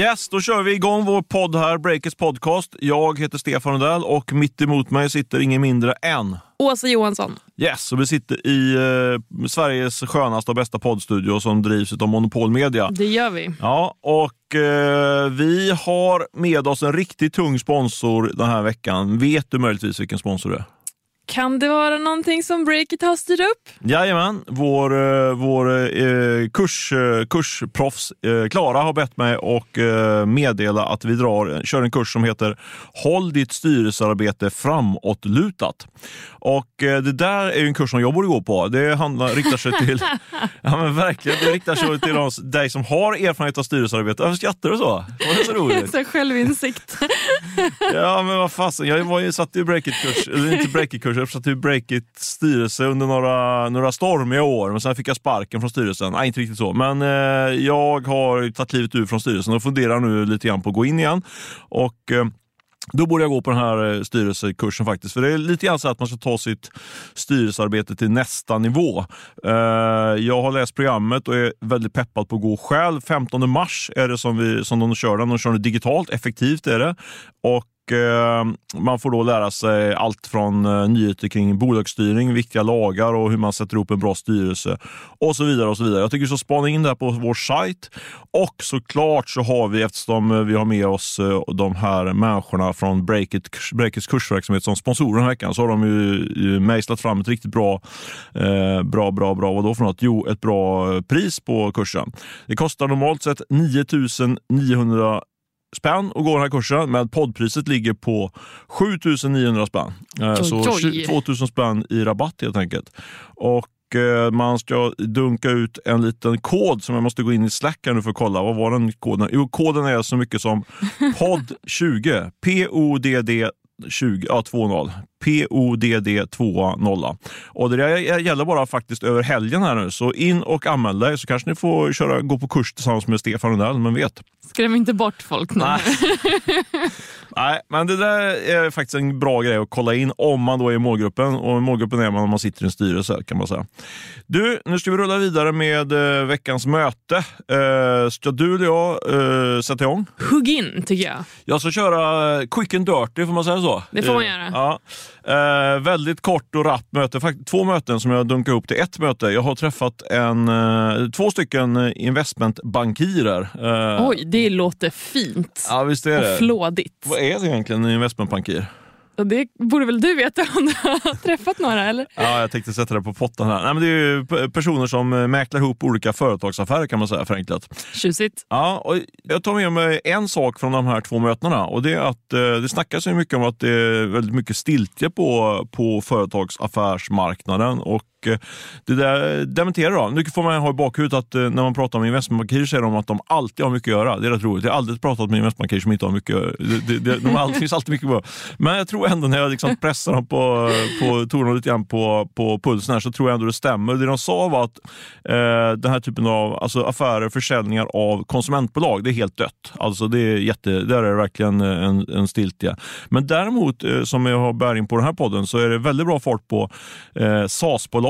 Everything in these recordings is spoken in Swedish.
Yes, då kör vi igång vår podd här, Breakers podcast. Jag heter Stefan Rundell och mitt emot mig sitter ingen mindre än Åsa Johansson. Yes, och vi sitter i eh, Sveriges skönaste och bästa poddstudio som drivs av Monopol Media. Det gör vi. Ja, och eh, vi har med oss en riktigt tung sponsor den här veckan. Vet du möjligtvis vilken sponsor det är? Kan det vara någonting som Breakit har styrt upp? Jajamän, vår, eh, vår eh, kurs, eh, kursproffs eh, Klara har bett mig och eh, meddela att vi drar, kör en kurs som heter Håll ditt styrelsearbete framåtlutat. Och eh, det där är en kurs som jag borde gå på. Det handlar, riktar sig till, ja men verkligen, det riktar sig till de, dig som har erfarenhet av styrelsearbete. Varför skrattar du så? Var det så roligt? Så självinsikt. Ja, men vad fasen. Jag var ju satt i breakit-kurs, eller inte breakit-kurs, jag satt i breakit-styrelse under några, några stormiga år. Men sen fick jag sparken från styrelsen. Nej, inte riktigt så. Men eh, jag har tagit livet ur från styrelsen och funderar nu lite grann på att gå in igen. Och... Eh, då borde jag gå på den här eh, styrelsekursen faktiskt. För det är lite grann så att man ska ta sitt styrelsearbete till nästa nivå. Eh, jag har läst programmet och är väldigt peppad på att gå själv. 15 mars är det som, vi, som de kör den. De kör det digitalt, effektivt är det. Och Eh, man får då lära sig allt från eh, nyheter kring bolagsstyrning, viktiga lagar och hur man sätter ihop en bra styrelse och så vidare. och så vidare. Jag tycker så spana in det här på vår sajt. Och såklart så har vi, eftersom eh, vi har med oss de här människorna från Breakit, Breakits kursverksamhet som sponsorer den här veckan, så har de ju, mejslat fram ett riktigt bra, bra, bra, bra, vad vadå för något? Jo, ett bra pris på kursen. Det kostar normalt sett 9 900 spänn att gå den här kursen, men poddpriset ligger på 7900 spänn. Eh, Oj, Så oj. 2000 spänn i rabatt helt enkelt. Och eh, man ska dunka ut en liten kod som jag måste gå in i Slack här nu för att kolla. Vad var den koden? Jo, koden är så mycket som POD20. P-O-D-D 20, ja, 2-0. PODD 2-0. Och det där gäller bara faktiskt över helgen här nu. Så in och anmäl dig så kanske ni får köra, gå på kurs tillsammans med Stefan Rundell, men vet. Skräm inte bort folk nu. Nej. Nej, men det där är faktiskt en bra grej att kolla in om man då är i målgruppen. Och i målgruppen är man om man sitter i en styrelse kan man säga. Du, nu ska vi rulla vidare med eh, veckans möte. Eh, ska du eller jag eh, sätta igång? Hugg in, tycker jag. Jag ska köra quick and dirty, får man säga så? Det får man Eh, göra. Ja. Eh, väldigt kort och rappt möte. Fakt- Två möten som jag dunkar ihop till ett möte. Jag har träffat en, eh, två stycken investmentbankirer. Eh, Oj, det låter fint. Ja, visst är Och det. flådigt. Vad är det egentligen en investmentbankir? Och det borde väl du veta om du har träffat några, eller? Ja, jag tänkte sätta det på potten här. Nej, men det är personer som mäklar ihop olika företagsaffärer kan man säga förenklat. Tjusigt. Ja, och jag tar med mig en sak från de här två mötena och det är att eh, det snackas ju mycket om att det är väldigt mycket stiltje på, på företagsaffärsmarknaden och och eh, det där dementerar de. Nu får man ha i bakhuvudet att eh, när man pratar om investmentbankirer säger de att de alltid har mycket att göra. Det är rätt roligt. Jag har aldrig pratat med investmentbankirer som inte har mycket det, det, det, de alltid, finns alltid mycket att. Men jag tror ändå när jag liksom pressar dem på, på tonen lite grann på, på pulsen här så tror jag ändå det stämmer. Det de sa var att eh, den här typen av alltså affärer, försäljningar av konsumentbolag, det är helt dött. Alltså det är jätte, där är det verkligen en, en stiltje. Men däremot, eh, som jag har bäring på den här podden, så är det väldigt bra fart på eh,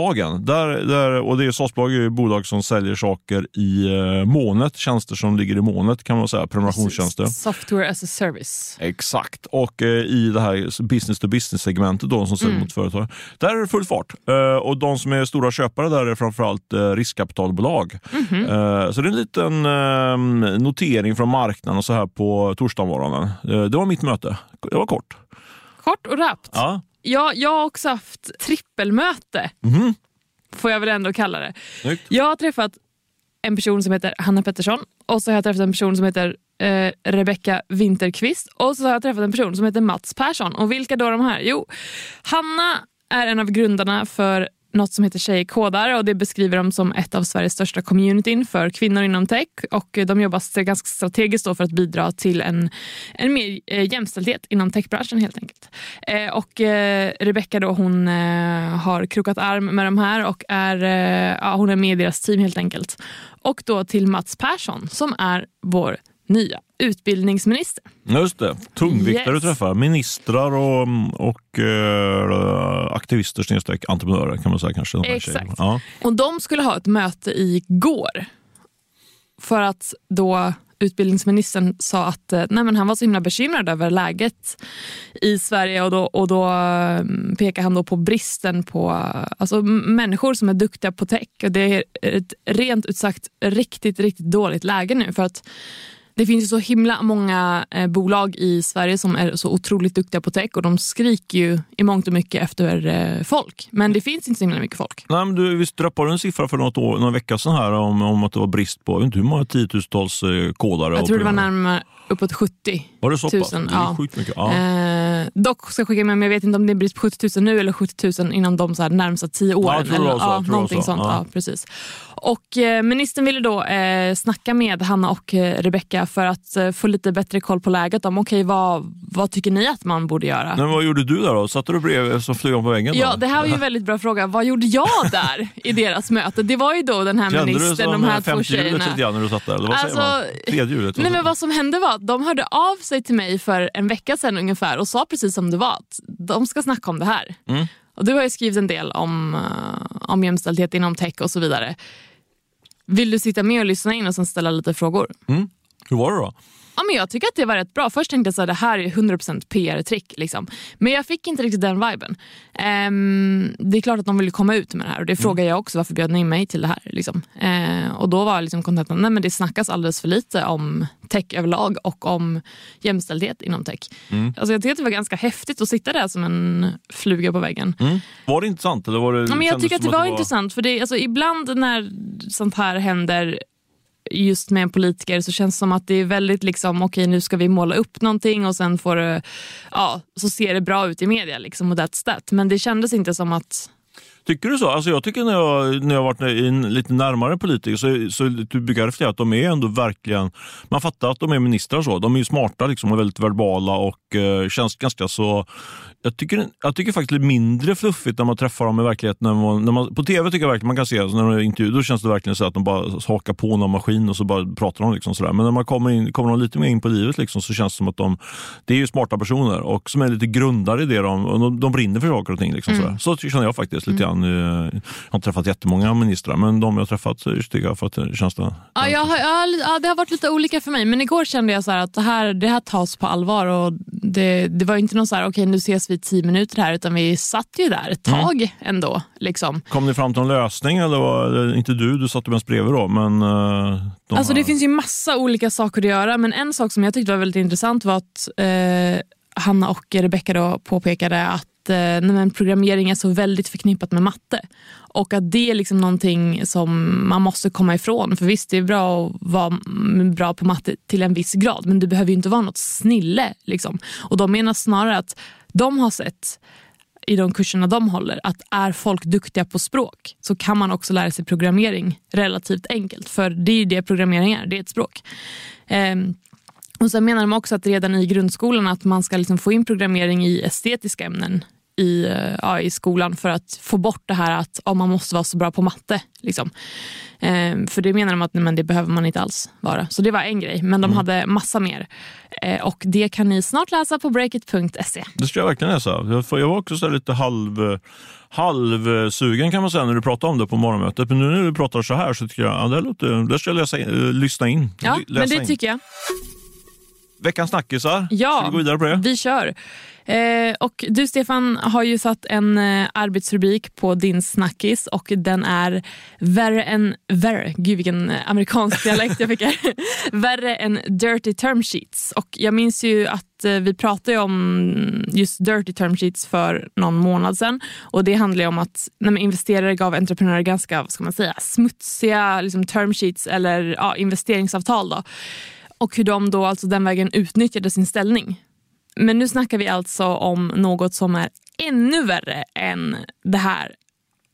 SAS-bolagen. Där, där, och det är SAS-bolag är bolag som säljer saker i eh, molnet, tjänster som ligger i molnet kan man säga, prenumerationstjänster. Software as a service. Exakt. Och eh, i det här business to business-segmentet då, som säljer mot företag, där är det full fart. Eh, och de som är stora köpare där är framförallt eh, riskkapitalbolag. Eh, så det är en liten eh, notering från marknaden och så här på torsdagsmorgonen. Eh, det var mitt möte. Det var kort. Kort och rappt. Ja. Ja, jag har också haft trippelmöte, Mhm. får jag väl ändå kalla det. Snyggt. Jag har träffat en person som heter Hanna Pettersson och så har jag träffat en person som heter eh, Rebecka Winterqvist och så har jag träffat en person som heter Mats Persson. Och vilka då är de här? Jo, Hanna är en av grundarna för något som heter Tjejer kodar och det beskriver dem som ett av Sveriges största communityn för kvinnor inom tech och de jobbar ganska strategiskt för att bidra till en, en mer eh, jämställdhet inom techbranschen helt enkelt. Eh, och eh, Rebecca då hon har krokat arm med de här och är, ja, hon är med i deras team helt enkelt. Och då till Mats Persson som är vår nya utbildningsminister. Just det. Tungviktare Yes. du träffar. Ministrar och, och eh, aktivister snedstreck entreprenörer kan man säga kanske. Exakt. Ja. Och de skulle ha ett möte igår för att då utbildningsministern sa att eh, nej, men han var så himla bekymrad över läget i Sverige och då, och då mm, pekar han då på bristen på alltså, människor som är duktiga på tech. Och det är ett rent ut sagt riktigt, riktigt dåligt läge nu. för att det finns ju så himla många eh, bolag i Sverige som är så otroligt duktiga på tech och de skriker ju i mångt och mycket efter eh, folk. Men det finns inte så himla mycket folk. Nej, men du, visst droppade en siffra för något år, någon vecka sedan här om, om att det var brist på, jag vet inte hur många tiotusentals eh, kodare? Jag tror det var närmare uppåt 70 Var det så pass? Det är ja. sjukt mycket. Ja. Eh, dock ska jag skicka med, men jag vet inte om det är brist på 70 000 nu eller 70 000 inom de så här närmsta tio åren. jag tror det eller, var så, ja, det någonting så, sånt. ja. Ja. precis. Och, eh, ministern ville då eh, snacka med Hanna och eh, Rebecca för att eh, få lite bättre koll på läget. Om, okay, vad, vad tycker ni att man borde göra? Men vad gjorde du där då? Satte du bredvid som flugan på väggen? Ja, då? det här var ju en väldigt bra fråga. Vad gjorde jag där i deras möte? Det var ju då den här Kände du ministern, de som här två tjejerna. lite grann när du satt där? Eller vad Alltså, säger man? Tredje hjulet? Nej, men vad som hände var att de hörde av sig till mig för en vecka sedan ungefär och sa precis som det var att de ska snacka om det här. Mm. Och Du har ju skrivit en del om, om jämställdhet inom tech och så vidare. Vill du sitta med och lyssna in och sen ställa lite frågor? Mm. Hur var det då? Ja, men jag tycker att det var rätt bra. Först tänkte jag att det här är 100% PR-trick. Liksom. Men jag fick inte riktigt den viben. Ehm, det är klart att de ville komma ut med det här och det frågade jag också. Varför bjöd ni in mig till det här? Liksom. Ehm, och då var liksom kontentan, nej men det snackas alldeles för lite om tech överlag och om jämställdhet inom tech. Alltså, jag tycker att det var ganska häftigt att sitta där som en fluga på väggen. Mm. Var det intressant? Eller var det, Ja, men jag tycker att det som var, intressant. För det, alltså, ibland när sånt här händer just med en politiker så känns det som att det är väldigt liksom, okej nu ska vi måla upp någonting och sen får det, ja, så ser det bra ut i media liksom, och that's that. Men det kändes inte som att Tycker du så? Alltså jag tycker när jag, när jag varit i en lite närmare politiker så, så du brukar reflektera att de är ändå verkligen, man fattar att de är ministrar så. De är ju smarta liksom och väldigt verbala och eh, känns ganska så jag tycker, jag tycker faktiskt är mindre fluffigt när man träffar dem i verkligheten. När man, när man, på tv tycker jag verkligen man kan se, alltså när de är intervju, då känns det verkligen så att de bara hakar på någon maskin och så bara pratar de. Liksom sådär. Men när man kommer, in, kommer de lite mer in på livet liksom, så känns det som att de det är ju smarta personer och som är lite grundare i det de, de, de brinner för saker och ting. Liksom, sådär. Så känner jag faktiskt lite grann. Eh, Jag har inte träffat jättemånga ministrar, men de jag har träffat så tycker jag känns det. Ja, jag har, ja, det har varit lite olika för mig. Men igår kände jag så att det här, det här tas på allvar. Och det, det var inte någon så här, okej nu ses vi i tio minuter här, utan vi satt ju där ett tag ändå. Liksom. Kom ni fram till en lösning eller var inte du, du satt ju mest bredvid då, men eh, de Alltså här- det finns ju massa olika saker att göra, men en sak som jag tyckte var väldigt intressant var att eh, Hanna och Rebecca då påpekade att att eh, nej, men programmering är så väldigt förknippat med matte. Och att det är liksom någonting som man måste komma ifrån. För visst, det är bra att vara bra på matte till en viss grad, men du behöver ju inte vara något snille. Liksom. Och de menar snarare att de har sett i de kurserna de håller att är folk duktiga på språk så kan man också lära sig programmering relativt enkelt. För det är ju det programmering är, det är ett språk. Ehm, och Sen menar de också att redan i grundskolan att man ska liksom få in programmering i estetiska ämnen i, eh, ja, i skolan för att få bort det här att ja, man måste vara så bra på matte. Liksom. Ehm, för det menar de att nej, men det behöver man inte alls vara. Så det var en grej, men de hade massa mer. Eh, och det kan ni snart läsa på breakit.se. Det ska jag verkligen läsa. Jag, var också lite halv, halvsugen kan man säga när du pratade om det på morgonmötet. Men nu när du pratar så här så tycker jag att ja, det, låter, det ska jag läsa, in- lyssna in. Ja, Läsa men det in. tycker jag. Veckans snackisar. Ja, Ska vi gå vidare på det? vi kör. Eh, och du Stefan har ju satt en eh, arbetsrubrik på din snackis och den är värre än värre. Gud vilken eh, amerikansk dialekt jag fick här. värre än dirty term sheets. Och jag minns ju att eh, vi pratade om just dirty term sheets för någon månad sedan. Och det handlar om att men investerare gav entreprenörer ganska vad ska man säga, smutsiga liksom, term sheets eller ja, investeringsavtal. Då och hur de då alltså den vägen utnyttjade sin ställning. Men nu snackar vi alltså om något som är ännu värre än det här.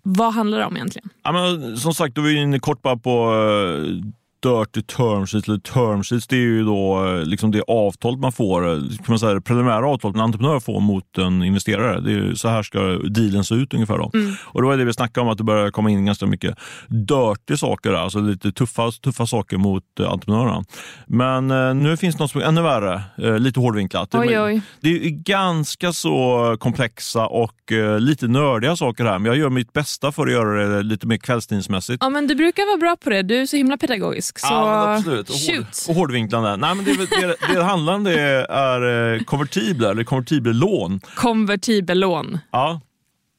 Vad handlar det om egentligen? Ja, men, som sagt, då var vi inne kort bara på uh, dirty term sheets. Eller term sheets det är ju då eh, liksom det avtal man får, eh, kan man säga, det preliminära avtalet en entreprenör får mot en investerare. Det är så här ska dealen se ut ungefär. Då. Och då är det vi snackade om att det börjar komma in ganska mycket dirty saker, alltså lite tuffa, tuffa saker mot uh, entreprenörerna. Men eh, nu finns det något som är ännu värre, eh, lite hårdvinklat. Det- Oj, oj. det är ganska så komplexa och eh, lite nördiga saker här, men jag gör mitt bästa för att göra det lite mer kvällstidningsmässigt. Ja, men du brukar vara bra på det. Du är så himla pedagogisk. Svensk, så Ja, absolut. Och, hård, och hårdvinklande. Nej, men det, det, det det handlar om det är eh, konvertibler, eller konvertibellån. Konvertibellån. Ja,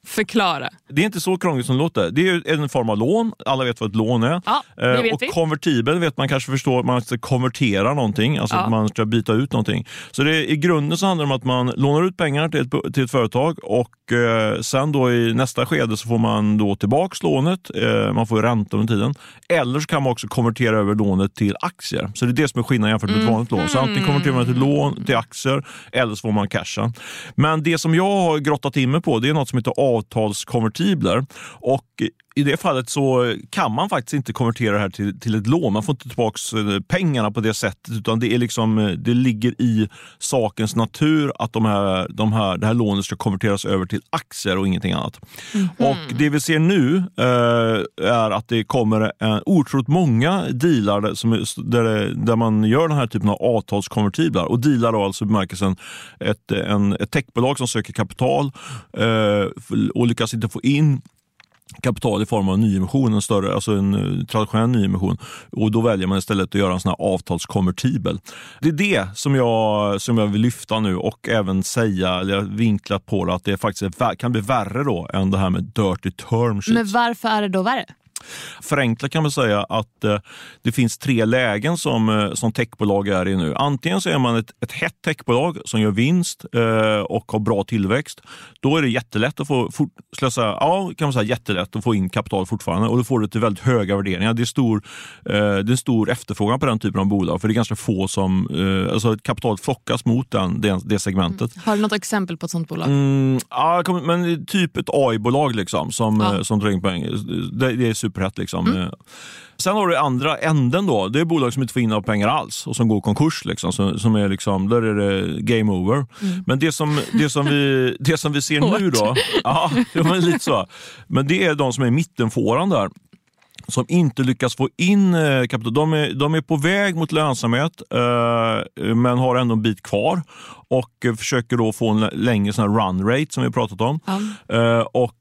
Förklara. Det är inte så krångligt som det låter. Det är en form av lån. Alla vet vad ett lån är. Ja, Eh, och vi. konvertibel vet man kanske förstår, man ska konvertera någonting, alltså Ja. att man ska byta ut någonting. Så det, i grunden så handlar det om att man lånar ut pengar till ett, till ett företag och eh, sen då i nästa skede så får man då tillbaks lånet, eh, man får ränta under tiden. Eller så kan man också konvertera över lånet till aktier. Så det är det som är skillnaden jämfört med ett vanligt lån. Så antingen konverterar man till lån till aktier eller så får man casha. Men det som jag har grottat in mig på det är något som heter konvertibler. Och i det fallet så kan man faktiskt inte konvertera det här till, till ett lån. Man får inte tillbaka pengarna på det sättet utan det, är liksom, eh, det ligger i sakens natur att de här, de här, det här lånet ska konverteras över till aktier och ingenting annat. Och Det vi ser nu eh, är att det kommer en otroligt många dealar där, som, är- där, det- där man gör den här typen av avtalskonvertiblar. Och dealar då alltså bemärkelsen ett, en, ett techbolag som söker kapital eh, och lyckas inte få in kapital i form av en nyemission, en större, alltså en eh, traditionell nyemission. Och då väljer man istället att göra en sån här avtalskonvertibel. Det är det som jag, som jag vill lyfta nu och även säga, eller vinkla på det, att det faktiskt är, kan bli värre då än det här med dirty term sheets. Men varför är det då värre? Förenklat kan man säga att eh, det finns tre lägen som, eh, som techbolag är i nu. Antingen så är man ett, ett hett techbolag som gör vinst eh, och har bra tillväxt. Då är det jättelätt att få, fort, säga, ja, kan man säga, jättelätt att få in kapital fortfarande och då får du till väldigt höga värderingar. Det är, stor, eh, det är stor efterfrågan på den typen av bolag för det är ganska få som, alltså kapitalet flockas mot den, det, det segmentet. Har du något exempel på ett sånt bolag? Mm, ja, men typ ett AI-bolag liksom, som, Ja. som drar in pengar. Det, det är superhett. Liksom. Eh, Sen har du andra änden. då. Det är bolag som inte får in några pengar alls och som går konkurs. Liksom, som, som är liksom, där är det game over. Men det som, det, som vi, det som vi ser nu då, ja, men lite så. Men det är de som är mittenfåran där som inte lyckas få in eh, kapital. De är, de är på väg mot lönsamhet eh, men har ändå en bit kvar och eh, försöker då få en lä- längre sån run rate som vi pratat om. Ja. Eh, och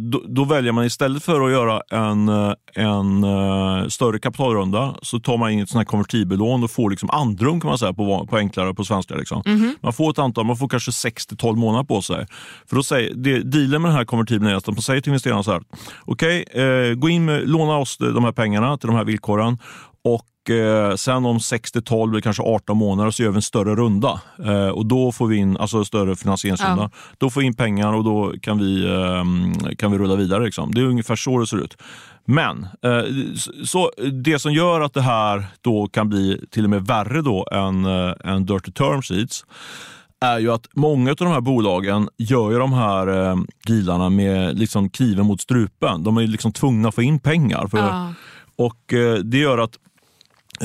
då, då väljer man istället för att göra en, eh, en eh, större kapitalrunda så tar man in ett sånt här konvertibellån och får liksom andrum kan man säga på, på enklare på svenska. Liksom. Man får ett antal, man får kanske 6-12 månader på sig. För då säger, det, dealen med den här konvertibeln är att man säger till investerarna så här, okej, eh, gå in med, låna oss de här pengarna till de här villkoren och eh, sen om 6 till 12 eller kanske 18 månader så gör vi en större runda. Eh, och då får vi in, alltså större finansieringsrunda. Ja. Då får vi in pengar och då kan vi, eh, kan vi rulla vidare. Liksom. Det är ungefär så det ser ut. Men eh, så det som gör att det här då kan bli till och med värre då än, eh, än dirty term sheets är ju att många av de här bolagen gör ju de här eh, dealarna med liksom kniven mot strupen. De är liksom tvungna att få in pengar. För, Ja. och eh, Det gör att eh,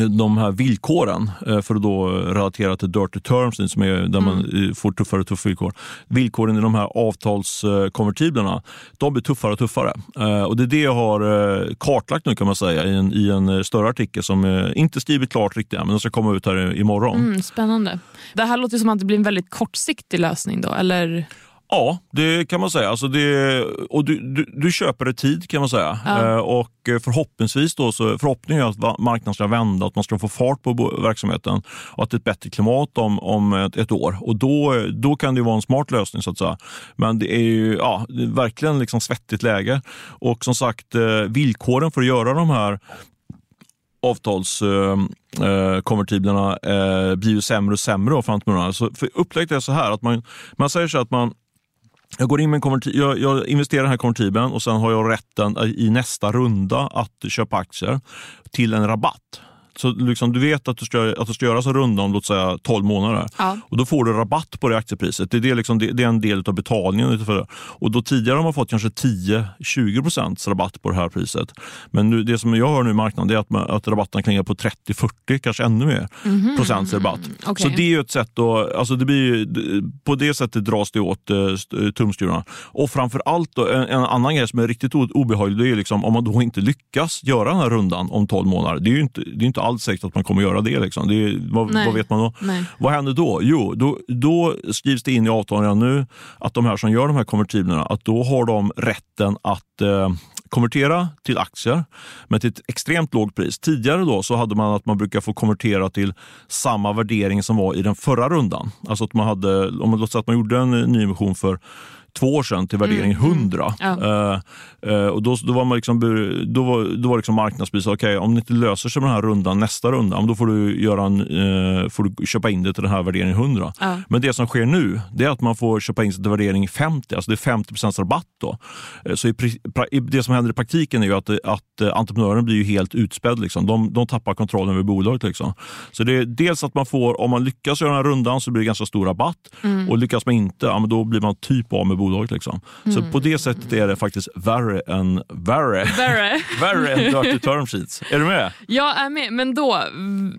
de här villkoren, eh, för att då relatera till dirty terms som är där man eh, får tuffare och tuffare villkor. Villkoren i de här avtalskonvertiblerna, de blir tuffare och tuffare. Eh, Och det är det jag har eh, kartlagt nu kan man säga i en, i en större artikel som inte skrivit klart riktigt men den ska komma ut här imorgon. Mm, spännande. Det här låter som att det blir en väldigt kortsiktig lösning då, eller? Ja, det kan man säga. Alltså det, och du, du, du köper det tid kan man säga. Ja. Eh, och förhoppningsvis då, så förhoppningen är att marknaden ska vända, att man ska få fart på verksamheten och att det är ett bättre klimat om, om ett, ett år. Och då, då kan det vara en smart lösning så att säga. Men det är ju ja, det är verkligen liksom svettigt läge. Och som sagt, eh, villkoren för att göra de här avtalskonvertiblerna eh, blir ju sämre och sämre månaden. Så för upplägget är så här att man, man säger så att man jag går in med en jag, jag investerar i den här konvertibeln och sen har jag rätten i nästa runda att köpa aktier till en rabatt. Så liksom, du vet att du ska, att du ska göra en runda om låt säga 12 månader. Ja. Och Då får du rabatt på det aktiepriset. Det är, det liksom, det, det är en del av betalningen. utav det. Och då Tidigare har man fått kanske 10-20% rabatt på det här priset. Men nu, det som jag hör nu i marknaden är att, man, att rabatten kan ligga på 30-40, kanske ännu mer procents rabatt. Okej. Så det är ett sätt att, alltså det blir, på det sättet dras det åt eh, st- tumskruvarna. Och framför allt då, en, en annan grej som är riktigt obehaglig, det är liksom, om man då inte lyckas göra den här rundan om 12 månader. Det är ju inte, det är inte alls säkert att man kommer göra det. Liksom. det är, vad, vad vet man då? Nej. Vad händer då? Jo, då, då skrivs det in i avtalen redan nu att de här som gör de här konvertiblerna, att då har de rätten att eh, konvertera till aktier, men till ett extremt lågt pris. Tidigare då så hade man att man brukar få konvertera till samma värdering som var i den förra rundan. Alltså att man hade, om man, låt säga att man gjorde en nyemission för två år sedan till värdering 100. Mm. Ja. Eh, eh, och då, då var man liksom, då var, då var liksom okej okay, om det inte löser sig med den här rundan nästa runda, då får du, göra en, eh, får du köpa in det till den här värderingen 100. Ja. Men det som sker nu, det är att man får köpa in sig till värdering 50, alltså det är 50 rabatt. Då. Så i, i, det som händer i praktiken är ju att, att entreprenören blir ju helt utspädd. Liksom. De, de tappar kontrollen över bolaget. Liksom. Så det är dels att man får, om man lyckas göra den här rundan så blir det ganska stor rabatt. Mm. Och lyckas man inte, ja, då blir man typ av med bolaget. Liksom. Så Mm. på det sättet är det faktiskt värre än värre. Värre. värre än dirty term sheets. Är du med? Jag är med, men då,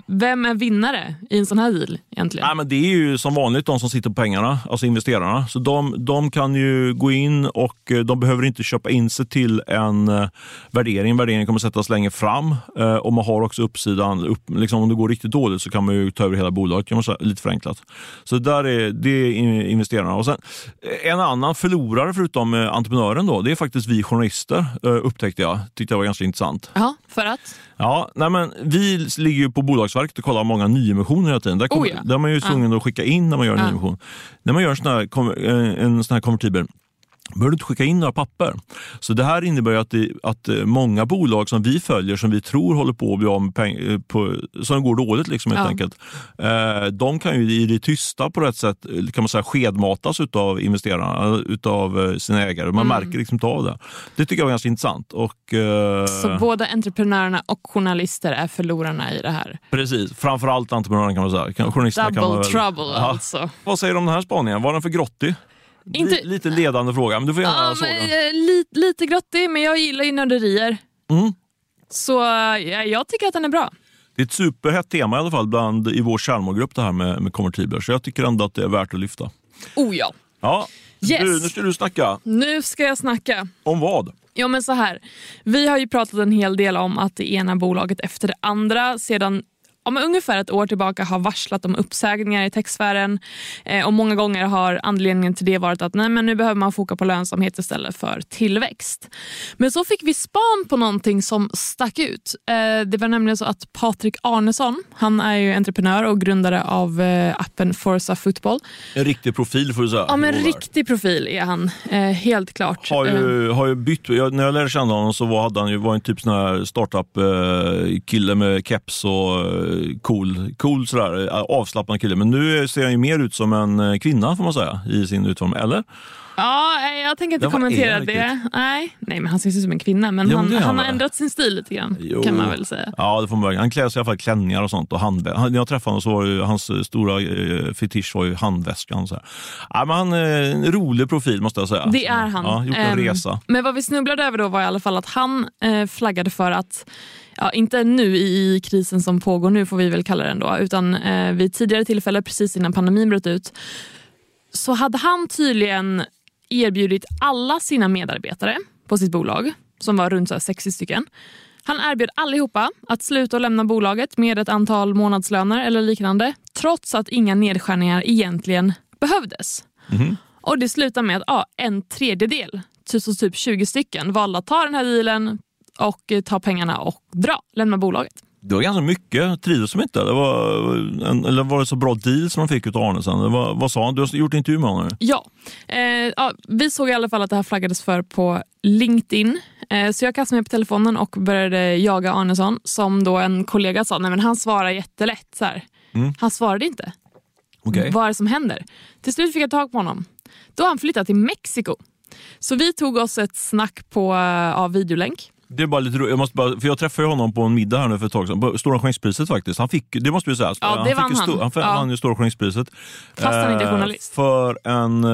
vem är vinnare i en sån här deal egentligen? Nej, men det är ju som vanligt de som sitter på pengarna, alltså investerarna. Så de, de kan ju gå in och eh, de behöver inte köpa in sig till en eh, värdering. Värderingen kommer sättas längre fram eh, och man har också uppsidan. Upp, liksom om det går riktigt dåligt så kan man ju ta över hela bolaget, kan man säga, lite förenklat. Så där är, det är investerarna. Och sen, en annan förlorare förutom eh, entreprenören då, det är faktiskt vi journalister, eh, upptäckte jag. Tyckte jag var ganska intressant. Ja, för att? Ja, nej men vi ligger ju på Bolagsverket och kollar många nyemissioner hela tiden. Där, kommer, Oh ja. där är man ju tvungen att skicka in när man gör en Ja. nyemission. När man gör en sån här, eh, en sån här konvertibel behöver du inte skicka in några papper. Så det här innebär att, det, att eh, många bolag som vi följer, som vi tror håller på att bli av med pengar, på, som går dåligt liksom helt Ja. enkelt. Eh, de kan ju i det tysta på rätt sätt eh, kan man säga, skedmatas utav investerarna, eh, utav eh, sina ägare. Man Mm. märker liksom inte av det. Det tycker jag var ganska intressant. Och, eh, Så både entreprenörerna och journalister är förlorarna i det här. Precis, framförallt entreprenörerna kan man säga. Journalisterna kan man Double väl... trouble Ja. alltså. Vad säger du om den här spaningen? Var den för grottig? Inte- Li- lite ledande fråga, men du får gärna Ja, svara. men, eh, lite, grottig, men jag gillar ju nörderier. Mm. Så ja, jag tycker att den är bra. Det är ett superhett tema i alla fall bland, i vår Chalmers-grupp det här med, med konvertibler, så jag tycker ändå att det är värt att lyfta. Oh ja. Ja, Yes. du, nu ska du snacka. Nu ska jag snacka. Om vad? Ja men så här. Vi har ju pratat en hel del om att det ena bolaget efter det andra sedan om ungefär ett år tillbaka har varslat om uppsägningar i techsfären eh, och många gånger har anledningen till det varit att nej, men nu behöver man foka på lönsamhet istället för tillväxt. Men så fick vi span på någonting som stack ut. Eh, det var nämligen så att Patrik Arnesson, han är ju entreprenör och grundare av eh, appen Forza Football. En riktig profil får du säga. Ja men värld. riktig profil är han, helt klart. Har ju, har ju bytt, jag, när jag lärde känna honom så var, hade han ju, var en typ sån här startup-kille med keps och cool, cool sådär, eh, avslappnad kille. Men nu ser han ju mer ut som en eh, kvinna får man säga i sin utformning, eller? Ja, eh, jag tänker inte kommentera det. Nej. Nej, men han ser ut som en kvinna, men Ja, men han, är han har ändrat sin stil lite grann, Jo. kan man väl säga. Ja, det får man. Han klär sig i alla fall klänningar och sånt. Och handvä- han, när jag träffade honom så var ju hans stora eh, fetisch var ju handväskan. Så här. Ja, men han är en rolig profil måste jag säga. Det är han. Ja, gjort en Ehm, resa. Men vad vi snubblade över då var i alla fall att han eh, flaggade för att Ja, inte nu i krisen som pågår nu får vi väl kalla den då, utan eh, vid tidigare tillfälle precis innan pandemin bröt ut så hade han tydligen erbjudit alla sina medarbetare på sitt bolag, som var runt så här 60 stycken, han erbjöd allihopa att sluta och lämna bolaget med ett antal månadslöner eller liknande trots att inga nedskärningar egentligen behövdes. Mhm. Och Det slutar med att ja, en tredjedel, typ 20 stycken, valde att ta den här dealen och eh, ta pengarna och dra, lämna bolaget. Det var ganska mycket. Trivdes de inte? Det var, en, eller var det så bra deal som de fick av Arnesen? Det var, vad sa han? Du har gjort intervju med honom? nu. Ja. Eh, ja, vi såg i alla fall att det här flaggades för på LinkedIn. Eh, så jag kastade mig på telefonen och började jaga Arnesson som då en kollega sa, nej men han svarar jättelätt. Så. Mm. Han svarade inte. Okej. Vad är det som händer? Till slut fick jag tag på honom. Då har han flyttat till Mexiko. Så vi tog oss ett snack på uh, av videolänk. Det är bara lite ro- jag, måste bara, för jag träffade honom på en middag här nu för ett tag sedan. Stora Journalistpriset faktiskt. Han fick, det måste vi säga. Ja, han fick ju han. sto- han. Ja. vann ju Stora Journalistpriset. Fast han inte är Eh, journalist. För en,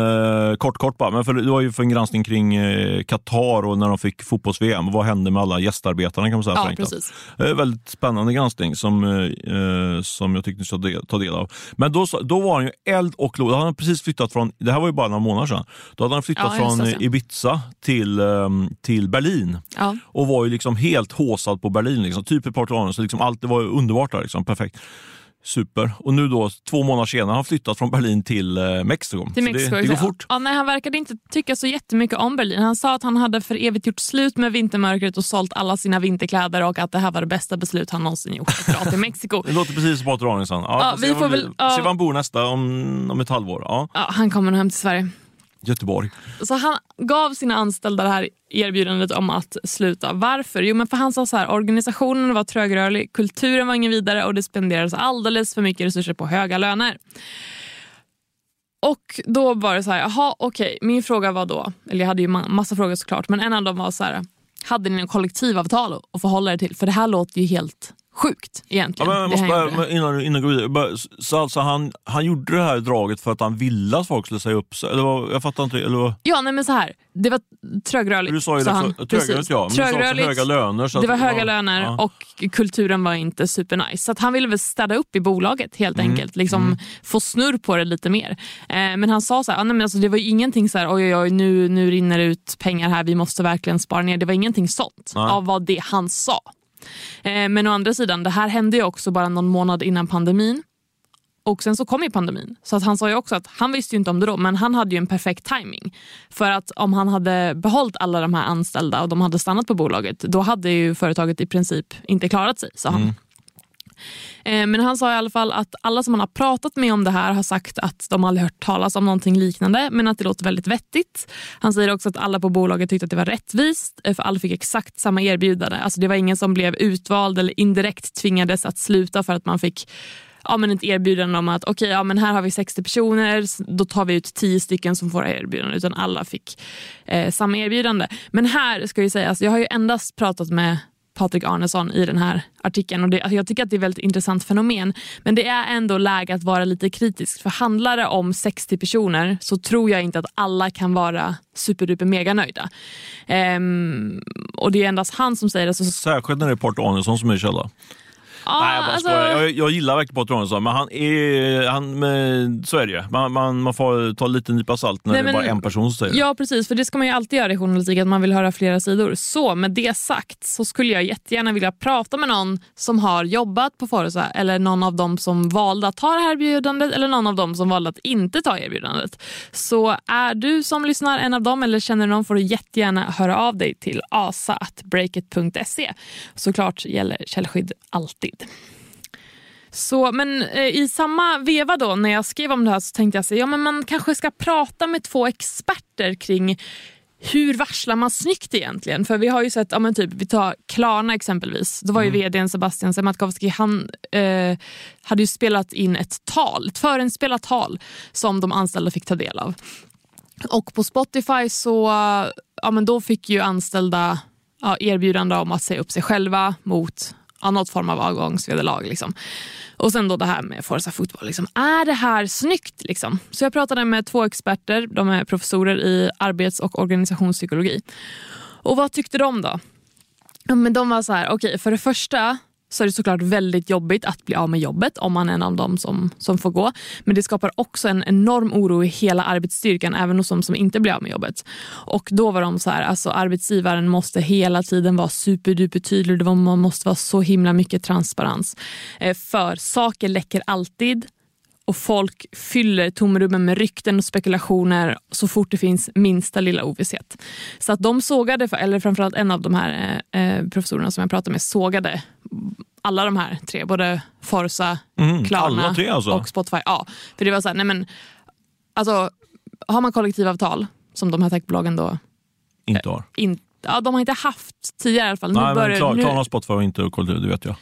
eh, kort kort bara, men för, det var ju för en granskning kring eh, Qatar och när de fick fotbolls-VM. Vad hände med alla gästarbetarna kan man säga Ja, precis. Eh, väldigt spännande granskning som, eh, eh, som jag tyckte ni ska del- ta del av. Men då, då var han ju eld och låg. Då hade han precis flyttat från, det här var ju bara några månader sedan, då hade han flyttat Ja, från eh. Ibiza till, eh, till Berlin Ja. Och var ju liksom helt håsad på Berlin. Liksom. Typ ett par till så liksom allt, Det var underbart där, liksom. perfekt. Super. Och nu då, två månader senare, har han flyttat från Berlin till eh, Mexiko. Till Mexiko. det, det går fort. Ja, nej, han verkade inte tycka så jättemycket om Berlin. Han sa att han hade för evigt gjort slut med vintermörkret och sålt alla sina vinterkläder och att det här var det bästa beslut han någonsin gjort, att dra till Mexiko. Det låter precis som Patrik Danielsson. Ja, Ja, får vi får var väl- ja. Se var han bor nästa, om, om ett halvår. Ja, Ja, han kommer nog hem till Sverige. Göteborg. Så han gav sina anställda det här erbjudandet om att sluta. Varför? Jo, men för han sa så här, organisationen var trögrörlig, kulturen var ingen vidare och det spenderades alldeles för mycket resurser på höga löner. Och då var det så här, jaha okej, min fråga var då, eller jag hade ju massa frågor såklart, men en av dem var så här, hade ni en kollektivavtal att förhålla er till? För det här låter ju helt sjukt Ja, egentligen. det måste bara, men innan, innan går vidare. Bara, Så alltså han, han gjorde det här draget för att han ville att folk skulle säga upp sig? Eller vad, jag fattar inte. Eller vad? Ja, nej men så här, det var trögrörligt. Du sa ju sa det, han. för, trögrörligt ja. Men Trögrörligt. höga löner. Så Det var att, höga ja, löner ja. och kulturen var inte supernice. Så han ville väl städa upp i bolaget helt Mm. enkelt. Liksom Få snurr på det lite mer. Eh, men han sa så här, ah, nej, men alltså, det var ingenting så här, oj oj oj nu, nu rinner det ut pengar här, vi måste verkligen spara ner. Det var ingenting sånt Nej. av vad det han sa. Eh, men å andra sidan, det här hände ju också bara någon månad innan pandemin. Och sen så kom ju pandemin. Så att han sa ju också att han visste ju inte om det då, men han hade ju en perfekt timing. För att om han hade behållit alla de här anställda och de hade stannat på bolaget, då hade ju företaget i princip inte klarat sig, sa han. Mm. Eh, men han sa i alla fall att alla som han har pratat med om det här har sagt att de aldrig hört talas om någonting liknande men att det låter väldigt vettigt. Han säger också att alla på bolaget tyckte att det var rättvist eh, för alla fick exakt samma erbjudande. Alltså det var ingen som blev utvald eller indirekt tvingades att sluta för att man fick ja, men ett erbjudande om att okej, ja, men här har vi 60 personer, då tar vi ut 10 stycken som får erbjudande. Utan alla fick eh, samma erbjudande. Men här ska jag säga, alltså, jag har ju endast pratat med Patrik Arnesson i den här artikeln. Och det, alltså jag tycker att det är ett väldigt intressant fenomen. Men det är ändå läge att vara lite kritisk. För handlar det om 60 personer så tror jag inte att alla kan vara superduper mega nöjda. Ehm, och det är endast han som säger det. Så, Särskilt när det är Patrik Arnesson som är källa ja, Nej, jag bara alltså-. Jag, jag gillar verkligen Patrik Danielsson, men han är, han, men, så är det ju. Man, man, man får ta lite nypa salt när Nej, det är bara en person som säger det. Ja precis, för det ska man ju alltid göra i journalistik, att man vill höra flera sidor. Så med det sagt så skulle jag jättegärna vilja prata med någon som har jobbat på Forza eller någon av dem som valde att ta det här erbjudandet eller någon av dem som valde att inte ta erbjudandet. Så är du som lyssnar en av dem eller känner någon får du jättegärna höra av dig till asa.breakit.se. Såklart gäller källskydd alltid. Så, men eh, i samma veva då när jag skrev om det här så tänkte jag att ja, men man kanske ska prata med två experter kring hur varslar man snyggt egentligen? För vi har ju sett, ja, men typ, vi tar Klarna exempelvis. Då var ju vdn Sebastian Sematkowski, han eh, hade ju spelat in ett tal, ett förinspelat tal som de anställda fick ta del av. Och på Spotify så ja, men då fick ju anställda ja, erbjudande om att säga upp sig själva mot ja, något form av avgångsvederlag. Liksom. Och sen då det här med Forza Fotboll. Liksom. Är det här snyggt? Liksom? Så jag pratade med två experter, de är professorer i arbets och organisationspsykologi. Och vad tyckte de då? Ja, men de var så här, okej för det första så är det såklart väldigt jobbigt att bli av med jobbet om man är en av dem som, som får gå. Men det skapar också en enorm oro i hela arbetsstyrkan, även hos de som inte blir av med jobbet. Och då var de så här, alltså arbetsgivaren måste hela tiden vara superduper tydlig, man måste vara så himla mycket transparens. Eh, för saker läcker alltid och folk fyller tomrummen med rykten och spekulationer så fort det finns minsta lilla ovisshet. Så att de sågade, eller framförallt en av de här eh, eh, professorerna som jag pratade med sågade alla de här tre, både Forza, Mm, Klarna alltså? och Spotify. Ja, för det var så här, nej men, alltså, har man kollektivavtal, som de här techbolagen då Inte har. inte Ja, de har inte haft tidigare i alla fall. Nej, nu men börjar, Klar- nu, Klarna och Spotify har inte kollektiv, det vet jag.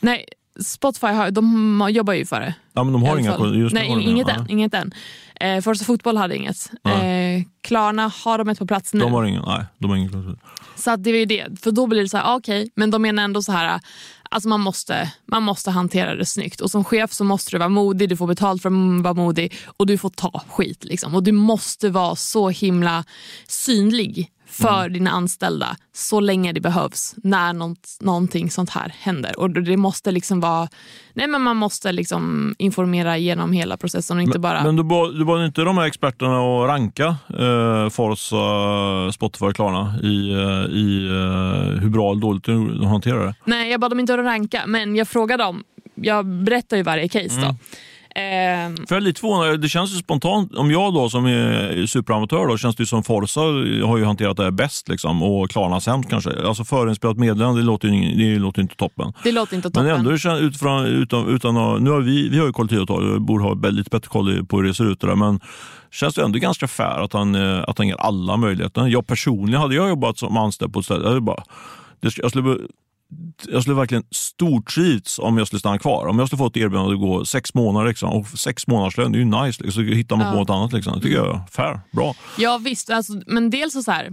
nej, Spotify har, de jobbar ju för det. Ja, men de har inga. Just Nej, har inget än. Inget än. Eh, Forza Fotboll hade inget. Eh, Klarna har de ett på plats nu. De har ingen, nej, de har ingen. Så det är ju det. För då blir det så här, ah, okej, men de menar ändå så här, alltså man måste, man måste hantera det snyggt. Och som chef så måste du vara modig, du får betalt för att vara modig och du får ta skit. Liksom. Och du måste vara så himla synlig för Mm. dina anställda så länge det behövs när något, någonting sånt här händer. Och det måste liksom vara, nej men man måste liksom informera genom hela processen och inte bara... Men du bad, du bad inte de här experterna att ranka eh, Forza, Spotify och Klarna i, eh, i eh, hur bra eller dåligt de hanterar det? Nej, jag bad dem inte att ranka, men jag frågade dem jag berättar ju varje case Mm. då. Ehm, För jag är lite förvånad, det känns ju spontant, om jag då som är superamatör då, känns det ju som Forza har ju hanterat det här bäst liksom, och Klarna sämst kanske. Alltså förinspelat meddelande, det låter ju det låter inte toppen. det låter inte toppen. Men ändå känns utifrån, utan, utan nu har vi, vi har ju kollektivavtal och borde ha lite bättre koll på hur det ser ut. det Där, men känns det ändå ganska fair att han, eh, att han ger alla möjligheter. Jag personligen, hade jag jobbat som anställd på ett ställe, jag bara, det, jag skulle jag skulle verkligen stortrivts om jag skulle stanna kvar. Om jag skulle få ett erbjudande att gå sex månader, liksom, och sex månaders lön, det är ju nice. Liksom. Så hittar man på Ja. något annat. Liksom. Det tycker jag är fair, bra. Ja visst, alltså, men dels så, så här.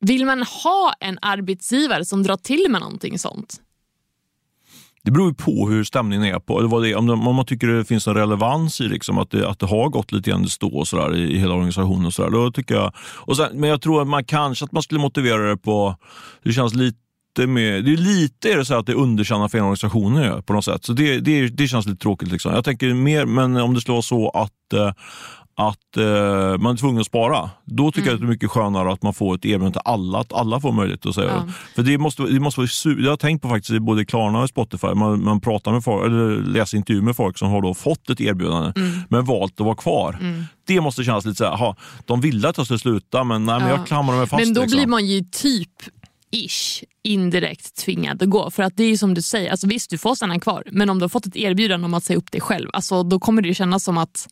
Vill man ha en arbetsgivare som drar till med någonting sånt? Det beror ju på hur stämningen är. på eller vad det är. Om, om man tycker det finns en relevans i liksom, att, det, att det har gått lite grann stå och så där, i, i hela organisationen. Och så där, då tycker jag, och sen, men jag tror att man kanske att man skulle motivera det på... Det känns lite mer, det är lite är det så att det underkänner för en organisation ju, på något sätt. Så det, det, det känns lite tråkigt. Liksom. Jag tänker mer, men om det skulle vara så att eh, att eh, man är tvungen att spara. Då tycker jag att det är mycket skönare att man får ett erbjudande till alla, att alla får möjlighet att säga Ja. För det måste, det måste vara su- Jag har tänkt på faktiskt i både Klarna och Spotify, man, man pratar med folk, eller läser intervjuer med folk som har då fått ett erbjudande men valt att vara kvar. Det måste kännas lite så här, aha, de ville att jag skulle sluta men, nej, men Ja. jag klamrar mig fast. Men då liksom. blir man ju typ ish indirekt tvingad att gå. För att det är ju som du säger, alltså visst du får stanna kvar men om du har fått ett erbjudande om att säga upp dig själv, alltså, då kommer det ju kännas som att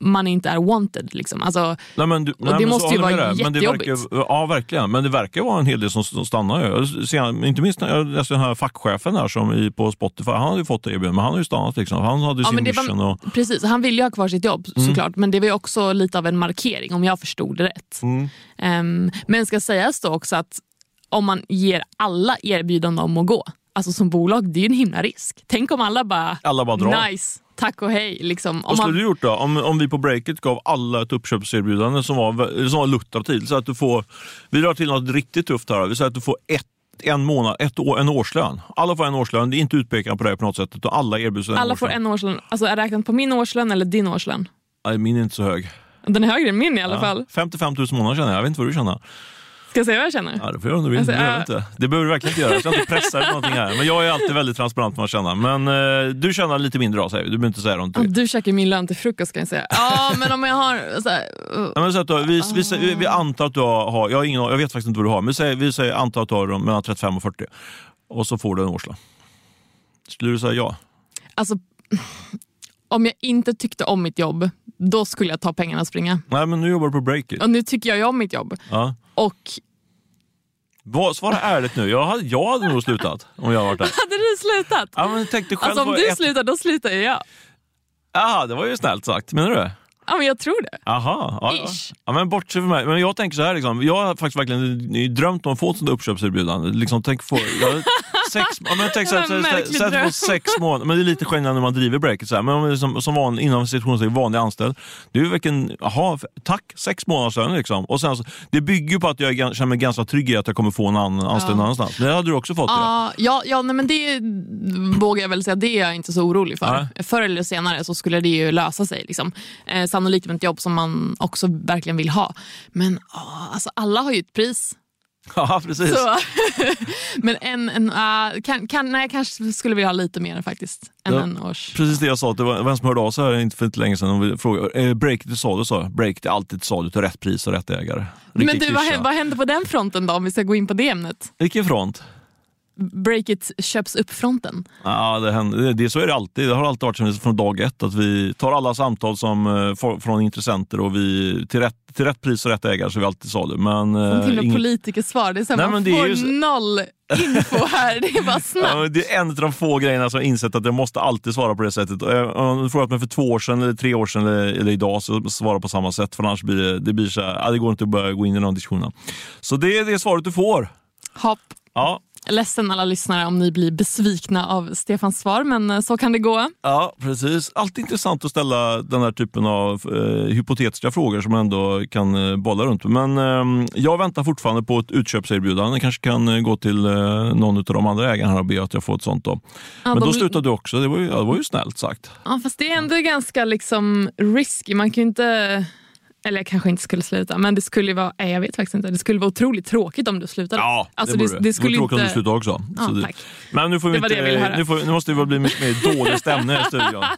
man inte är wanted. Liksom. Alltså, Nej, men du, nej, det men måste ju vara det jättejobbigt. verkar, Ja, verkligen. Men det verkar vara en hel del som, som stannar. ser- Inte minst när jag läste den här fackchefen här som i, på Spotify. Han hade ju fått det erbjudandet, men han har ju stannat. Liksom. Han hade Ja, sin det var- mission. Och, Precis, han ville ju ha kvar sitt jobb Mm. såklart men det var ju också lite av en markering om jag förstod det rätt. Mm. Ehm, men ska sägas då också att om man ger alla erbjudanden om att gå, alltså som bolag, det är ju en himla risk. Tänk om alla bara, Alla bara drar. nice, tack och hej. Liksom. Om Vad skulle man, du gjort då? Om, om vi på breaket gav alla ett uppköpserbjudande som var, som var lukrativt. Så att du får, vi drar till något riktigt tufft här. Vi säger att du får ett, en månad, ett år, en årslön. Alla får en årslön. Det är inte utpekat på det på något sätt. Utan alla erbjuds en alla får årslön. en årslön, alltså är räknat på min årslön eller din årslön? Nej, min är inte så hög. Den är högre än min i alla Ja. fall. 55 000 månader känner jag. Jag vet inte vad du känner. Ska jag säga vad jag känner? Ja, det får göra om du vill. Alltså, det, behöver äh. inte. det behöver du verkligen inte göra. Jag ska inte pressa dig någonting här. Men jag är alltid väldigt transparent med vad jag känner. Men eh, du tjänar lite mindre då, säger. Du behöver inte säga. Ja, Du käkar min lön till frukost kan jag säga. Ja, men om jag har... Så här, uh, Ja, men så att då, vi, vi, vi, vi antar att du har, jag, har ingen, jag vet faktiskt inte vad du har, men vi säger, vi säger antar att du har mellan 35 och 40. Och så får du en årslön. Skulle du säga ja? alltså, om jag inte tyckte om mitt jobb, då skulle jag ta pengarna och springa. Nej, men nu jobbar du på Breakit. Och nu tycker jag ju om mitt jobb. Ja. Och Svara ärligt nu. Jag hade, jag hade nog slutat om jag varit där. hade du slutat? Ja, men tänk dig själv Alltså om du ett... slutar, då slutar ju jag. Jaha, det var ju snällt sagt. Menar du det? Ja, men jag tror det. Aha, ja, ja. Ish. ja, men bortse från mig. Men jag tänker så här, liksom, jag har faktiskt verkligen drömt om att få ett sånt uppköpserbjudande. Liksom, tänk få, jag, sex, ja, men tänk så här, få sex månader, men det är lite skillnad när man driver breaket. Så här. Men om som, som van, inom situationen vanlig anställd, ju verkligen, jaha, tack, sex månaders lön liksom. Och sen, så, det bygger ju på att jag känner mig ganska trygg i att jag kommer få en annan anställd någon annanstans. Det hade du också fått. Ja. Ja, ja, ja nej, men det vågar jag väl säga, det är jag inte så orolig för. Nej. Förr eller senare så skulle det ju lösa sig. Liksom. Eh, sannolikt med ett jobb som man också verkligen vill ha. Men ah, alltså, alla har ju ett pris. Ja, precis. Så, men en, en, ah, kan, kan, nej, jag kanske skulle vilja ha lite mer faktiskt. Än Ja. en års... Precis det jag sa, det var vem som hörde av sig här inte för inte länge sedan och vi frågade, eh, break till salu sa. Break är alltid till salu till rätt pris och rätt ägare. Men Riktig du, vad, vad händer på den fronten då om vi ska gå in på det ämnet? Vilken front? Breakit köps upp-fronten. Ja, det händer, det, det, så är det alltid. Det har alltid varit som från dag ett att vi tar alla samtal som, eh, från intressenter och vi till rätt, till rätt pris och rätt ägare så vi alltid salu. Men, Som eh, till och med ingen- politikersvar. Det är så här, Nej, man men det får ju så- noll info här. Det är bara snabbt. Ja, men det är en av de få grejerna som jag insett att jag måste alltid svara på det sättet. Om du frågat mig för två år sedan, eller tre år sedan eller, eller idag så svara på samma sätt. För annars blir det, det, blir så här, det går inte att börja gå in i någon diskussion. Så det är det svaret du får. Hopp. Ja, Ledsen alla lyssnare om ni blir besvikna av Stefans svar, men eh, så kan det gå. Ja, precis. Alltid intressant att ställa den här typen av eh, hypotetiska frågor som man ändå kan eh, bolla runt. Men eh, jag väntar fortfarande på ett utköpserbjudande. Jag kanske kan eh, gå till eh, någon av de andra ägarna och be att jag får ett sånt. Då. Ja, Men de- då slutade du också. Det var ju, ja, det var ju snällt sagt. Ja, fast det är ändå ganska liksom risky. Man kan ju inte... Eller jag kanske inte skulle sluta, men det skulle vara, nej, jag vet faktiskt inte. Det skulle vara otroligt tråkigt om du slutade. Ja, Alltså, det, det- det skulle det. vore tråkigt om inte- du slutade också. Ja, det- tack. Men nu, får vi Det det inte, nu, får, nu måste vi bli mycket mer dålig stämning i studion.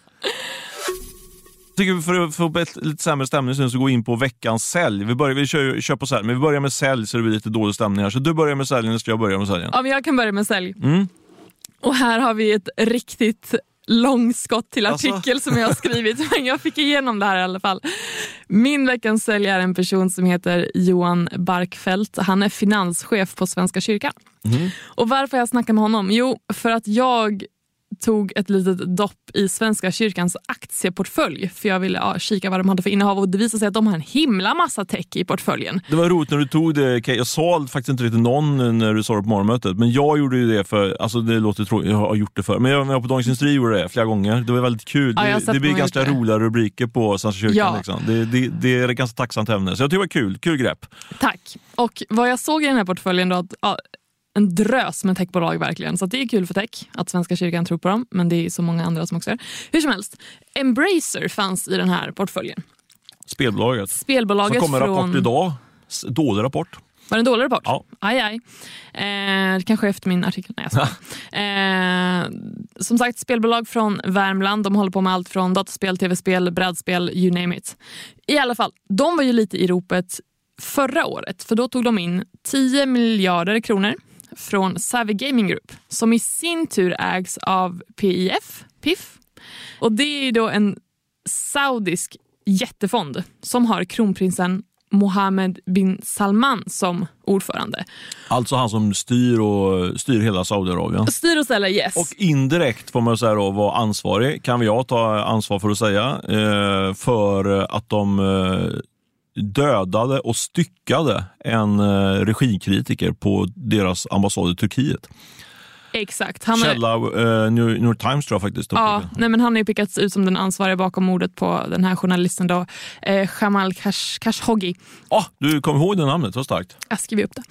tycker vi för att få lite sämre stämning så gå in på veckans sälj. Vi, börjar, vi kör, kör på sälj, men vi börjar med sälj så det blir lite dålig stämning här. Så du börjar med säljen, så jag börjar med säljen. Ja, men jag kan börja med sälj. Mm. Och här har vi ett riktigt långskott till Alltså. artikel som jag har skrivit, men jag fick igenom det här i alla fall. Min veckans sälj är en person som heter Johan Barkfeldt. Han är finanschef på Svenska kyrkan. Mm. Och varför jag snackar med honom? Jo, för att jag tog ett litet dopp i Svenska kyrkans aktieportfölj för jag ville ja, kika vad de hade för innehav och det visade sig att de har en himla massa tech i portföljen. Det var roligt när du tog det. Jag sa faktiskt inte till någon när du sa det på morgonmötet, men jag gjorde ju det för, alltså det låter tråkigt, jag har gjort det för, men jag var på Dagens Industri gjorde det flera gånger. Det var väldigt kul. Ja, jag det, det blir ganska det. roliga rubriker på Svenska kyrkan. Ja. Liksom. Det, det, det är ett ganska tacksamt ämne, så jag tycker det var kul. Kul grepp. Tack. Och vad jag såg i den här portföljen då att ja, en drös med techbolag verkligen. Så det är kul för tech att Svenska kyrkan tror på dem, men det är så många andra som också är. Hur som helst, Embracer fanns i den här portföljen. Spelbolaget. Spelbolaget Som kommer från... rapport idag. S- Dålig rapport. Var det en dålig rapport? Ja. Aj, aj. Eh, kanske efter min artikel. Nej, jag eh, Som sagt, spelbolag från Värmland. De håller på med allt från dataspel, tv-spel, brädspel, you name it. I alla fall, de var ju lite i ropet förra året. För då tog de in 10 miljarder kronor från Savvy Gaming Group som i sin tur ägs av PIF, PIF. Och det är då en saudisk jättefond som har kronprinsen Mohammed bin Salman som ordförande. Alltså han som styr, och, styr hela Saudiarabien. Styr och ställer, yes. Och indirekt får man säga då vara ansvarig, kan jag ta ansvar för att säga, eh, för att de eh, dödade och styckade en eh, regimkritiker på deras ambassad i Turkiet. Exakt. Han Källa eh, New, York Times tror jag faktiskt. ja, nej, men han har ju pickats ut som den ansvariga bakom mordet på den här journalisten då, eh, Jamal Kash, Khashoggi. Ah, du kom ihåg det namnet, vad starkt. Jag skriver upp det.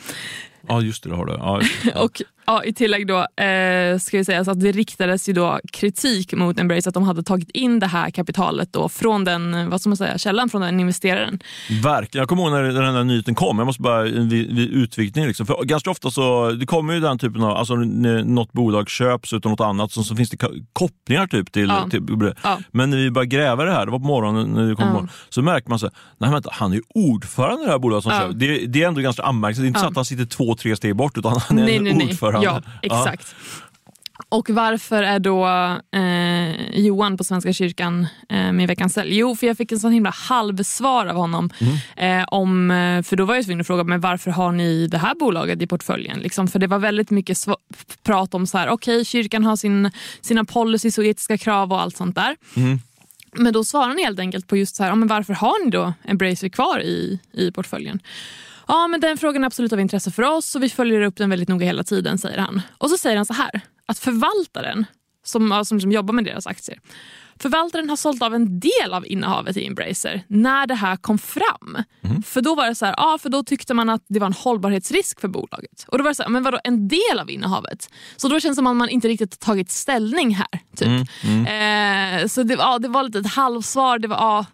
Ja, just det, det har du. Ja, just det. Och ja, i tillägg då eh, ska jag säga att det riktades ju då kritik mot Embrace att de hade tagit in det här kapitalet då från den, vad ska man säga, källan från den investeraren. Verkligen. Jag kommer ihåg när den där nyheten kom. Jag måste bara vid, vid utvikning. Liksom. För ganska ofta så det kommer ju den typen av, alltså något bolag köps utan något annat så, så finns det ko- kopplingar typ till, Ja. till Ja. Men när vi började gräva det här, det var på morgonen när det kom Ja. på morgonen, så märker man så här, nej vänta, han är ju ordförande i det här bolaget som Ja. köper. Det, det är ändå ganska anmärkningsvärt. Det är inte så att han sitter två, tre steg bort utan han är nej, nej, nej. Ordförande. Ja, exakt. Och varför är då eh, Johan på Svenska kyrkan eh, med veckans sälj? Jo, för jag fick en sån himla halvsvar av honom. Eh, om, eh, för då var jag tvungen att fråga, men varför har ni det här bolaget i portföljen? Liksom, för det var väldigt mycket prat om så här, okej, kyrkan har sin, sina policies och etiska krav och allt sånt där. Mm. Men då svarar han helt enkelt på just så här, ja, men varför har ni då Embracer kvar i, i portföljen? Ja, men den frågan är absolut av intresse för oss och vi följer upp den väldigt noga hela tiden, säger han. Och så säger han så här, att förvaltaren som, ja, som liksom jobbar med deras aktier, förvaltaren har sålt av en del av innehavet i Embracer när det här kom fram. För då var det så här, ja, för då tyckte man att det var en hållbarhetsrisk för bolaget. Och då var det så här, men vadå en del av innehavet? Så då känns det som att man inte riktigt har tagit ställning här. Typ. Eh, så det, ja, det var lite ett halvsvar. Det var, ja,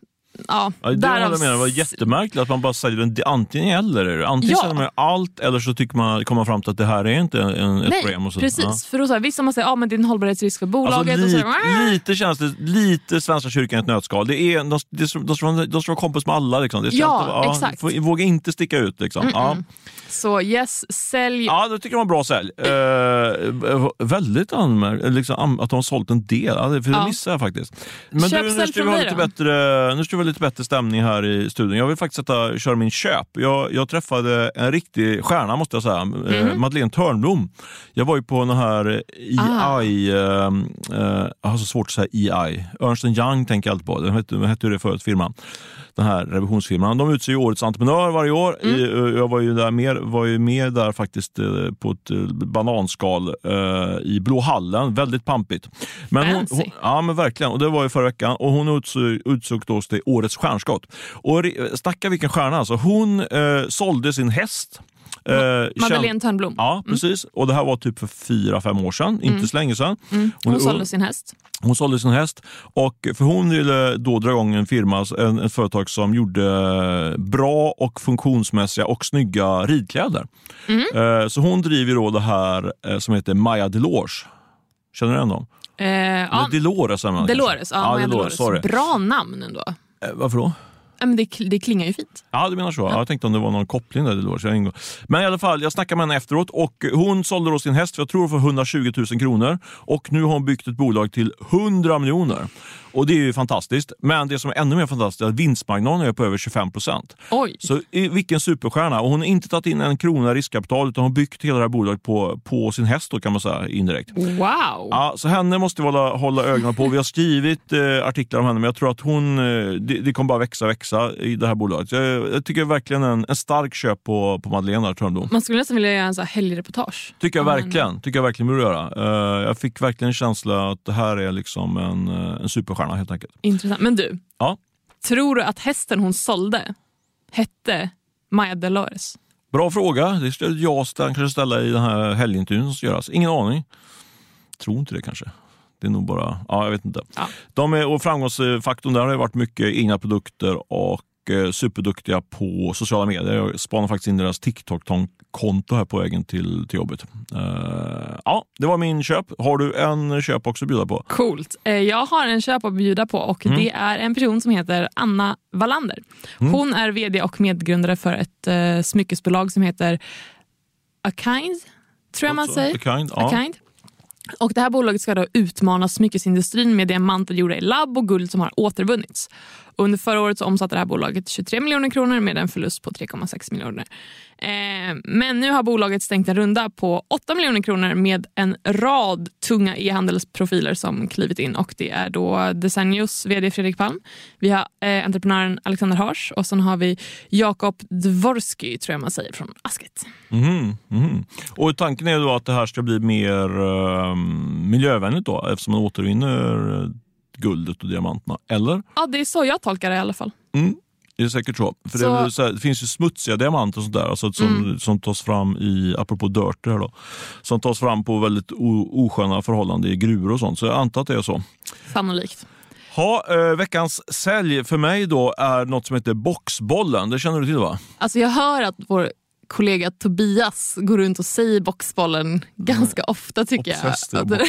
ja, Ja, det därav- jag menar, var jättemärkligt att man bara säger en, antingen eller. Antingen Ja. säger man allt eller så tycker man, kommer man fram till att det här är inte en, ett Nej, problem. Och så, precis. ja. För då så här, vissa man säger att ah, det är en hållbarhetsrisk för bolaget. Alltså, och så lite, här, "Ah." lite känns det, lite Svenska kyrkan i ett nötskal. Det är, de, de, ska, de, de ska vara kompis med alla. Liksom. Det ska Ja, inte, exakt. får- Våga inte sticka ut. Liksom. Ja. Så yes, sälj. Ja, det tycker jag var bra sälj. Eh, väldigt anmärkt liksom, att de har sålt en del. Ja, för det Ja. missade jag faktiskt. Men Köp, du, nu ska vi ha lite bättre, nu ska vi ha lite bättre stämning här i studion. Jag vill faktiskt sätta, köra min köp. Jag, jag träffade en riktig stjärna måste jag säga. Eh, Mhm. Madeleine Törnblom. Jag var ju på den här Ah. EI, eh, eh, jag har så svårt att säga EI. Ernst Young tänker jag alltid på. Det hette, hette det förut, firman? Den här revisionsfirman. De utser ju årets entreprenör varje år. Mm. I, eh, jag var ju, där mer, var ju med där faktiskt eh, på ett eh, bananskal i Blå hallen. Väldigt pampigt. Men hon, hon, ja men verkligen. Och det var ju förra veckan. Och hon utsåg, utsåg då till årets stjärnskott. Och snacka vilken stjärna alltså. Hon eh, sålde sin häst Eh, Madeleine känd- Törnblom. Ja, precis. Och det här var typ för fyra, fem år sedan. Inte så länge sedan. Mm. Hon- Hon sålde sin häst. Hon sålde sin häst och för hon ville då dra igång en firma, en, ett företag som gjorde bra och funktionsmässiga och snygga ridkläder. Eh, Så hon driver då det här eh, som heter Maja Delors. Känner du igen dem? Eh, ja. Delores kanske. ja, Maja Delores, Dolores. sorry. Bra namn ändå. Eh, Varför då? Ja, men det, det klingar ju fint. Ja, du menar så. Ja. Jag tänkte om det var någon koppling där. Delors. Jag ingår. Men i alla fall, jag snackade med henne efteråt och hon sålde då sin häst för jag tror för 120 000 kronor och nu har hon byggt ett bolag till 100 miljoner. Och det är ju fantastiskt. Men det som är ännu mer fantastiskt är att vinstmarginalen är på över 25 procent. Så i- vilken superstjärna. Och hon har inte tagit in en krona riskkapital utan har byggt hela det här bolaget på, på sin häst då, kan man säga indirekt. Wow. Ja, så henne måste vi hålla, hålla ögonen på. Vi har skrivit eh, artiklar om henne, men jag tror att hon, eh, det, det kommer bara växa växa i det här bolaget. Jag, jag tycker verkligen en, en stark köp på, på Madeleine Törnblom. Man skulle nästan vilja göra en så här helgreportage. Tycker jag verkligen. Tycker jag verkligen borde göra. Eh, jag fick verkligen en känsla att det här är liksom en, eh, en superstjärna helt enkelt. Intressant. Men du, Ja. tror du att hästen hon sålde hette Maja Dolores? Bra fråga. Det skulle jag kanske ställa i den här helgintervjun som ska göras. Ingen aning. Tror inte det kanske. Det är nog bara, ja jag vet inte. Ja. De är, och framgångsfaktorn där har varit mycket egna produkter och superduktiga på sociala medier. Jag spanade faktiskt in deras TikTok-konto här på vägen till, till jobbet. Eh, ja, det var min köp. Har du en köp också att bjuda på? Coolt. Eh, Jag har en köp att bjuda på och Mm. det är en person som heter Anna Wallander. Hon är vd och medgrundare för ett eh, smyckesbolag som heter Akind, tror jag man Så, säger. The Kind, ja. Akind. Och det här bolaget ska då utmana smyckesindustrin med diamanter gjorda i labb och guld som har återvunnits. Under förra året så omsatte det här bolaget 23 miljoner kronor med en förlust på 3,6 miljoner. Eh, men nu har bolaget stängt en runda på 8 miljoner kronor med en rad tunga e-handelsprofiler som klivit in. Och Det är då Desennios vd Fredrik Palm, vi har eh, entreprenören Alexander Hars och sen har vi Jakob Dvorsky, tror jag man säger, från Asket. Mm, mm. Och tanken är då att det här ska bli mer eh, miljövänligt då eftersom man återvinner eh, guldet och diamanterna. Eller? Ja, det är så jag tolkar det i alla fall. Mm, det är säkert så. För Det, Så- väl så här, det finns ju smutsiga diamanter och sånt där, alltså som, som tas fram i, apropå dirt här då, som tas fram på väldigt o, osköna förhållanden i gruvor och sånt. Så jag antar att det är så. Sannolikt. Ha, eh, veckans sälj för mig då är något som heter Boxbollen. Det känner du till va? Alltså jag hör att vår kollega Tobias går runt och säger boxbollen ganska ofta tycker jag. Obsessed boxbollen.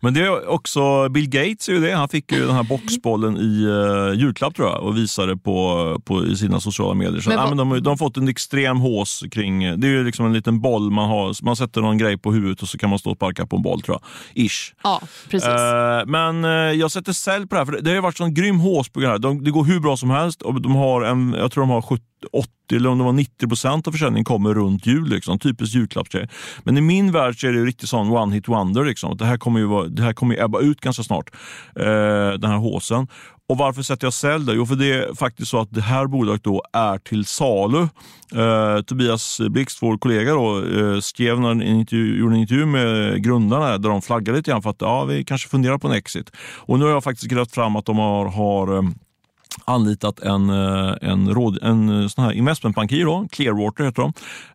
Men det är också Bill Gates är ju det. Han fick ju den här boxbollen i uh, julklapp tror jag och visade på, på i sina sociala medier. Så, Men ja, men de, har- de har fått en extrem hås kring, det är ju liksom en liten boll man har, man sätter någon grej på huvudet och så kan man stå och sparka på en boll tror jag. Ish. Ja, precis. Eh, men eh, jag sätter sälj på det här, för det, det har ju varit sån grym hås på det här. De, det går hur bra som helst och de har en, jag tror de har 70, 80 eller om det var 90 procent av försäljningen kommer runt jul. Liksom, typiskt julklappsgrej. Men i min värld så är det ju riktigt sån one hit wonder. Liksom. Det här kommer ju, vara, det här kommer ju ebba ut ganska snart, eh, den här håsen. Och varför sätter jag sälj där? Jo, för det är faktiskt så att det här bolaget då är till salu. Eh, Tobias Blixt, vår kollega, då, eh, skrev när en intervju, gjorde en intervju med grundarna där de flaggade lite grann för att ja, vi kanske funderar på en exit. Och nu har jag faktiskt grävt fram att de har, har eh, anlitat en, eh, en, råd, en eh, sån här investmentbankir, då, Clearwater heter de.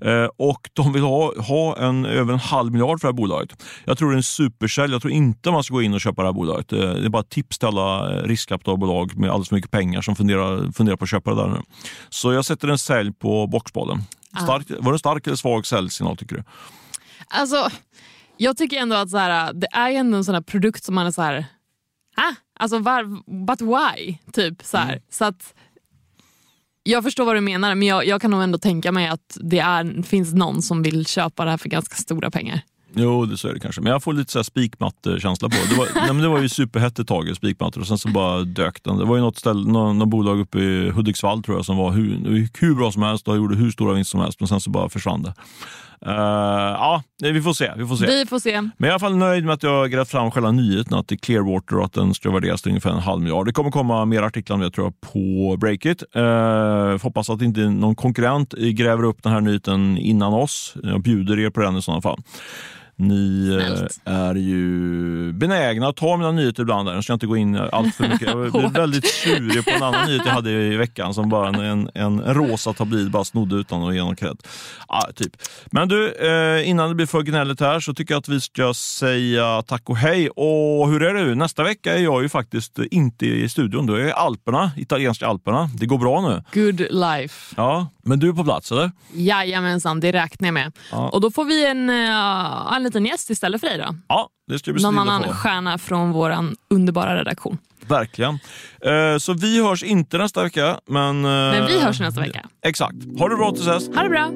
Eh, och de vill ha, ha en, över en halv miljard för det här bolaget. Jag tror det är en supersälj. Jag tror inte man ska gå in och köpa det här bolaget. Eh, Det är bara ett tips till alla riskkapitalbolag med alldeles för mycket pengar som funderar, funderar på att köpa det där nu. Så jag sätter en sälj på boxbollen. Stark, var det stark eller svag säljsignal tycker du? Alltså, jag tycker ändå att så här, det är ändå en sån här produkt som man är så här... Ah, alltså var, but why? Typ så här. Så att, jag förstår vad du menar men jag, jag kan nog ändå tänka mig att det är, finns någon som vill köpa det här för ganska stora pengar. Jo, det så är det kanske. Men jag får lite spikmatte-känsla på det. Det var, nej, men det var ju superhett ett tag, spikmattor, och sen så bara dök den. Det var ju något, ställe, någon, någon bolag uppe i Hudiksvall tror jag som var hur, hur bra som helst och gjorde hur stora vinster som helst, men sen så bara försvann det. Eh, ja, vi får se. Vi får se. Vi får se. Men jag är i alla fall nöjd med att jag grävt fram själva nyheten att det är Clearwater och att den ska värderas till ungefär en halv miljard. Det kommer komma mer artiklar om det tror jag på Breakit. Uh, hoppas att inte någon konkurrent gräver upp den här nyheten innan oss. Jag bjuder er på den i sådana fall. Ni eh, Snällt. är ju benägna att ta mina nyheter ibland. Där. Jag ska inte gå in allt för mycket. Jag blev väldigt tjurig på en annan nyhet jag hade i veckan som bara en, en, en rosa tabloid bara snodde utan att ge någon cred. Ja, typ. Men du, eh, innan det blir för gnälligt här så tycker jag att vi ska säga tack och hej. Och hur är det nu? Nästa vecka är jag ju faktiskt inte i studion. Då är jag i Alperna, italienska Alperna. Det går bra nu. Good life. Ja, men du är på plats eller? Jajamensan, det räknar jag med. Ja. Och då får vi en, uh, en liten gäst istället för dig då. Ja, det ska bli Någon annan på. stjärna från vår underbara redaktion. Verkligen. Eh, så vi hörs inte nästa vecka. Men, eh, Men vi hörs nästa vecka. Exakt. Ha det bra tills dess. Ha det bra!